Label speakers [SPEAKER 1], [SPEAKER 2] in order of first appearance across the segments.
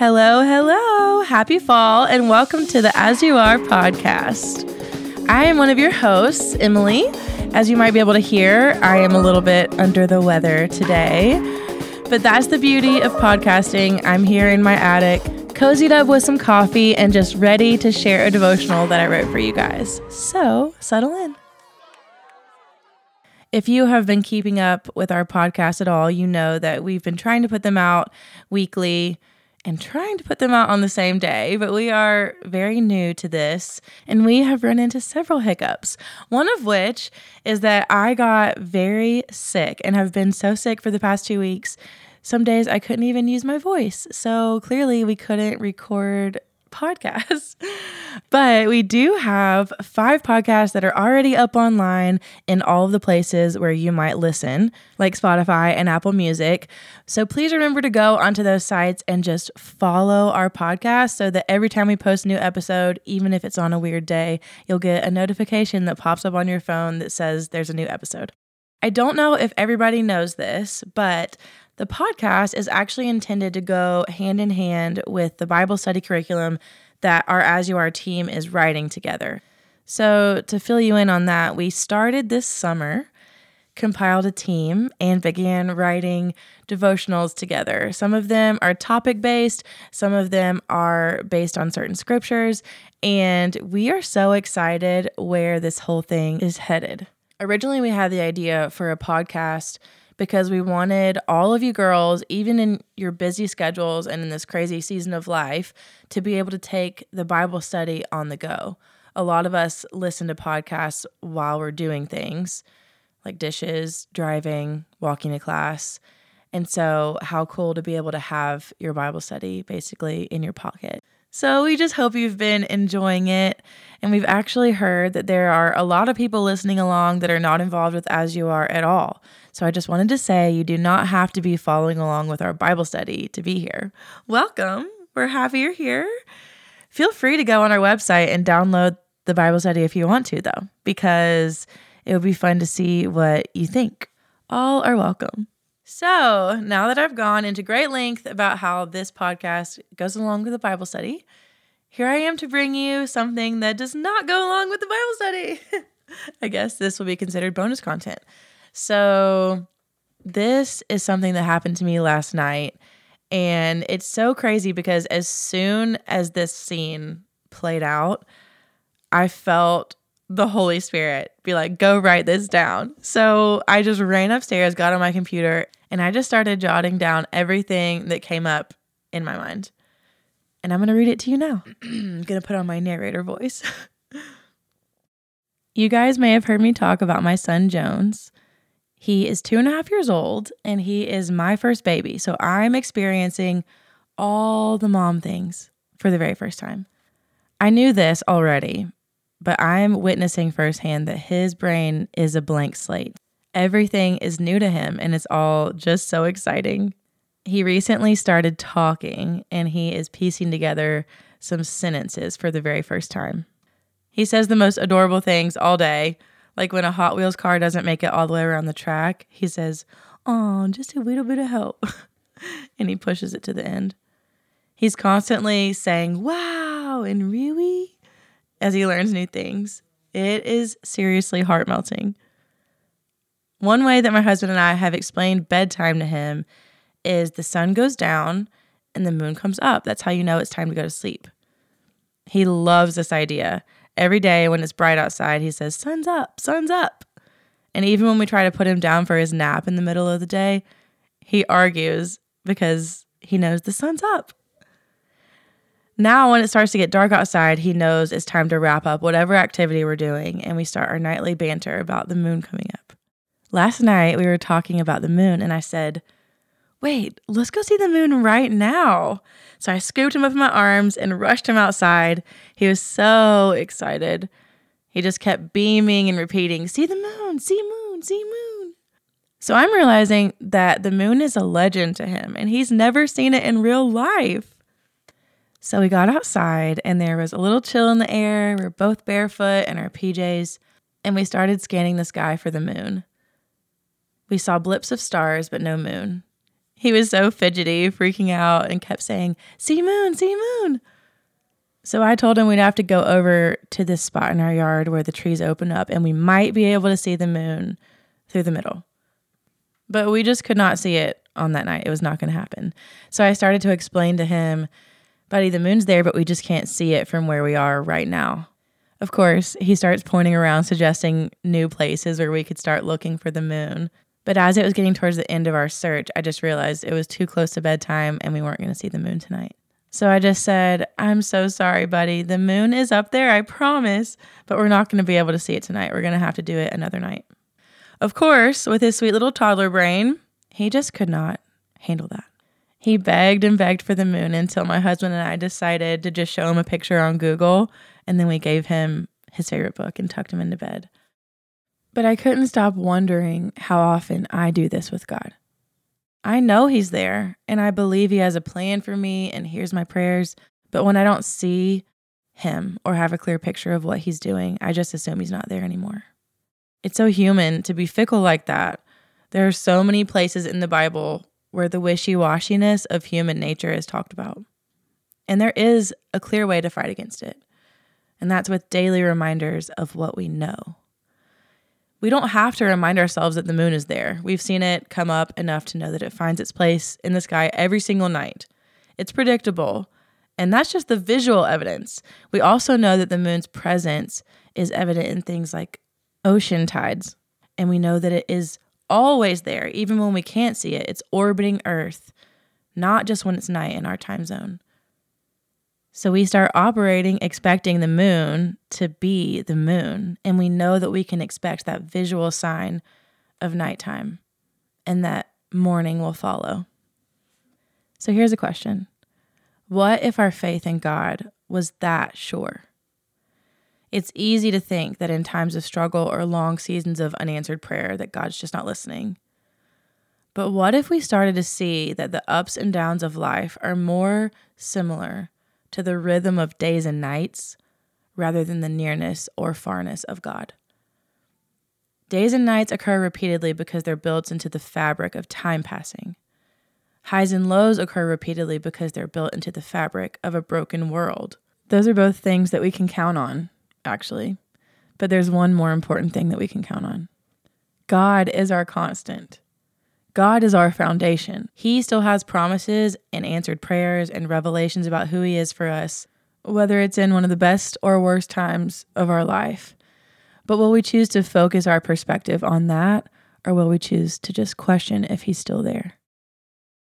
[SPEAKER 1] Hello, hello. Happy fall and welcome to the As You Are podcast. I am one of your hosts, Emily. As you might be able to hear, I am a little bit under the weather today. But that's the beauty of podcasting. I'm here in my attic, cozied up with some coffee, and just ready to share a devotional that I wrote for you guys. So settle in. If you have been keeping up with our podcast at all, you know that we've been trying to put them out weekly and trying to put them out on the same day, but we are very new to this and we have run into several hiccups. One of which is that I got very sick and have been so sick for the past two weeks. Some days I couldn't even use my voice. So clearly we couldn't record podcasts. but we do have five podcasts that are already up online in all of the places where you might listen, like Spotify and Apple Music. So please remember to go onto those sites and just follow our podcast so that every time we post a new episode, even if it's on a weird day, you'll get a notification that pops up on your phone that says there's a new episode. I don't know if everybody knows this, but the podcast is actually intended to go hand in hand with the Bible study curriculum that our As You Are team is writing together. So, to fill you in on that, we started this summer, compiled a team, and began writing devotionals together. Some of them are topic based, some of them are based on certain scriptures, and we are so excited where this whole thing is headed. Originally, we had the idea for a podcast because we wanted all of you girls, even in your busy schedules and in this crazy season of life, to be able to take the Bible study on the go. A lot of us listen to podcasts while we're doing things like dishes, driving, walking to class. And so, how cool to be able to have your Bible study basically in your pocket. So, we just hope you've been enjoying it. And we've actually heard that there are a lot of people listening along that are not involved with As You Are at all. So I just wanted to say you do not have to be following along with our Bible study to be here. Welcome. We're happy you're here. Feel free to go on our website and download the Bible study if you want to, though, because it would be fun to see what you think. All are welcome. So, now that I've gone into great length about how this podcast goes along with the Bible study, here I am to bring you something that does not go along with the Bible study. I guess this will be considered bonus content. So, this is something that happened to me last night. And it's so crazy because as soon as this scene played out, I felt the Holy Spirit be like, go write this down. So I just ran upstairs, got on my computer, and I just started jotting down everything that came up in my mind. And I'm going to read it to you now. I'm going to put on my narrator voice. you guys may have heard me talk about my son, Jones. He is two and a half years old and he is my first baby. So I'm experiencing all the mom things for the very first time. I knew this already, but I'm witnessing firsthand that his brain is a blank slate. Everything is new to him and it's all just so exciting. He recently started talking and he is piecing together some sentences for the very first time. He says the most adorable things all day like when a Hot Wheels car doesn't make it all the way around the track, he says, Oh, just a little bit of help. and he pushes it to the end. He's constantly saying, Wow, and really? as he learns new things. It is seriously heart melting. One way that my husband and I have explained bedtime to him is the sun goes down and the moon comes up. That's how you know it's time to go to sleep. He loves this idea Every day when it's bright outside, he says, Sun's up, sun's up. And even when we try to put him down for his nap in the middle of the day, he argues because he knows the sun's up. Now, when it starts to get dark outside, he knows it's time to wrap up whatever activity we're doing, and we start our nightly banter about the moon coming up. Last night, we were talking about the moon, and I said, Wait, let's go see the moon right now. So I scooped him up in my arms and rushed him outside. He was so excited. He just kept beaming and repeating, See the moon, see moon, see moon. So I'm realizing that the moon is a legend to him and he's never seen it in real life. So we got outside and there was a little chill in the air. We are both barefoot in our PJs and we started scanning the sky for the moon. We saw blips of stars, but no moon. He was so fidgety, freaking out, and kept saying, See moon, see moon. So I told him we'd have to go over to this spot in our yard where the trees open up and we might be able to see the moon through the middle. But we just could not see it on that night. It was not going to happen. So I started to explain to him, Buddy, the moon's there, but we just can't see it from where we are right now. Of course, he starts pointing around, suggesting new places where we could start looking for the moon. But as it was getting towards the end of our search, I just realized it was too close to bedtime and we weren't going to see the moon tonight. So I just said, I'm so sorry, buddy. The moon is up there, I promise, but we're not going to be able to see it tonight. We're going to have to do it another night. Of course, with his sweet little toddler brain, he just could not handle that. He begged and begged for the moon until my husband and I decided to just show him a picture on Google, and then we gave him his favorite book and tucked him into bed. But I couldn't stop wondering how often I do this with God. I know He's there and I believe He has a plan for me and hears my prayers. But when I don't see Him or have a clear picture of what He's doing, I just assume He's not there anymore. It's so human to be fickle like that. There are so many places in the Bible where the wishy washiness of human nature is talked about. And there is a clear way to fight against it. And that's with daily reminders of what we know we don't have to remind ourselves that the moon is there. We've seen it come up enough to know that it finds its place in the sky every single night. It's predictable. And that's just the visual evidence. We also know that the moon's presence is evident in things like ocean tides. And we know that it is always there, even when we can't see it. It's orbiting Earth, not just when it's night in our time zone. So we start operating expecting the moon to be the moon. And we know that we can expect that visual sign of nighttime and that morning will follow. So here's a question What if our faith in God was that sure? It's easy to think that in times of struggle or long seasons of unanswered prayer that God's just not listening. But what if we started to see that the ups and downs of life are more similar to the rhythm of days and nights rather than the nearness or farness of God. Days and nights occur repeatedly because they're built into the fabric of time passing. Highs and lows occur repeatedly because they're built into the fabric of a broken world. Those are both things that we can count on, actually. But there's one more important thing that we can count on God is our constant. God is our foundation. He still has promises and answered prayers and revelations about who He is for us, whether it's in one of the best or worst times of our life. But will we choose to focus our perspective on that, or will we choose to just question if He's still there?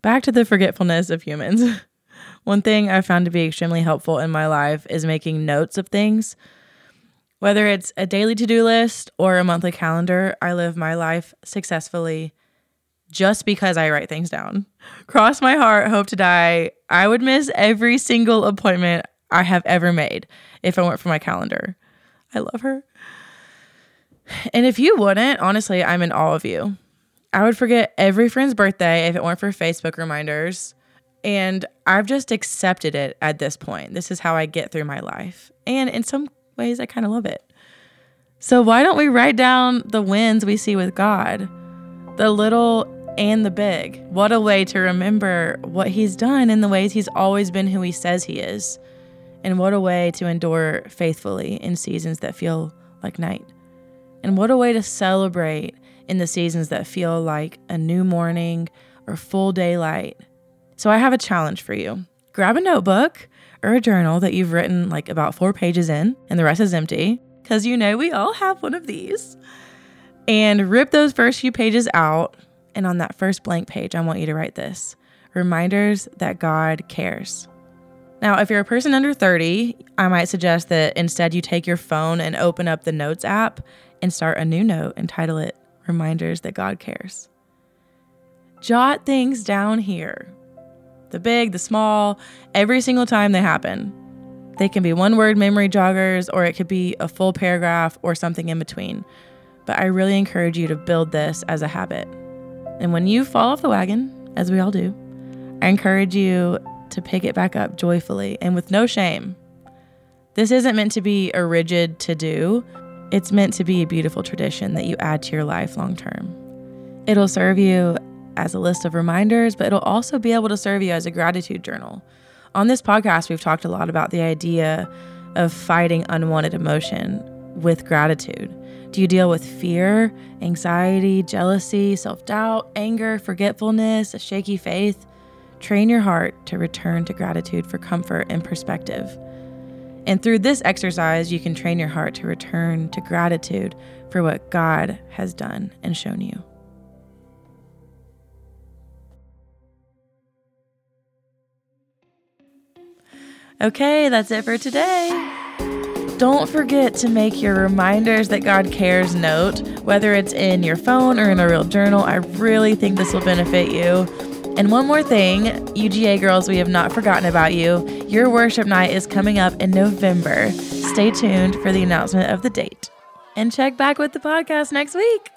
[SPEAKER 1] Back to the forgetfulness of humans. One thing I found to be extremely helpful in my life is making notes of things. Whether it's a daily to do list or a monthly calendar, I live my life successfully just because I write things down. Cross my heart, hope to die. I would miss every single appointment I have ever made if it weren't for my calendar. I love her. And if you wouldn't, honestly, I'm in awe of you. I would forget every friend's birthday if it weren't for Facebook reminders. And I've just accepted it at this point. This is how I get through my life. And in some ways, I kind of love it. So, why don't we write down the wins we see with God? The little and the big. What a way to remember what he's done in the ways he's always been who he says he is. And what a way to endure faithfully in seasons that feel like night. And what a way to celebrate in the seasons that feel like a new morning or full daylight. So I have a challenge for you. Grab a notebook or a journal that you've written like about four pages in and the rest is empty, because you know we all have one of these. And rip those first few pages out and on that first blank page, I want you to write this reminders that God cares. Now, if you're a person under 30, I might suggest that instead you take your phone and open up the Notes app and start a new note and title it Reminders That God Cares. Jot things down here the big, the small, every single time they happen. They can be one word memory joggers, or it could be a full paragraph or something in between. But I really encourage you to build this as a habit. And when you fall off the wagon, as we all do, I encourage you to pick it back up joyfully and with no shame. This isn't meant to be a rigid to do, it's meant to be a beautiful tradition that you add to your life long term. It'll serve you as a list of reminders, but it'll also be able to serve you as a gratitude journal. On this podcast, we've talked a lot about the idea of fighting unwanted emotion with gratitude. Do you deal with fear, anxiety, jealousy, self doubt, anger, forgetfulness, a shaky faith? Train your heart to return to gratitude for comfort and perspective. And through this exercise, you can train your heart to return to gratitude for what God has done and shown you. Okay, that's it for today. Don't forget to make your reminders that God cares note, whether it's in your phone or in a real journal. I really think this will benefit you. And one more thing, UGA girls, we have not forgotten about you. Your worship night is coming up in November. Stay tuned for the announcement of the date. And check back with the podcast next week.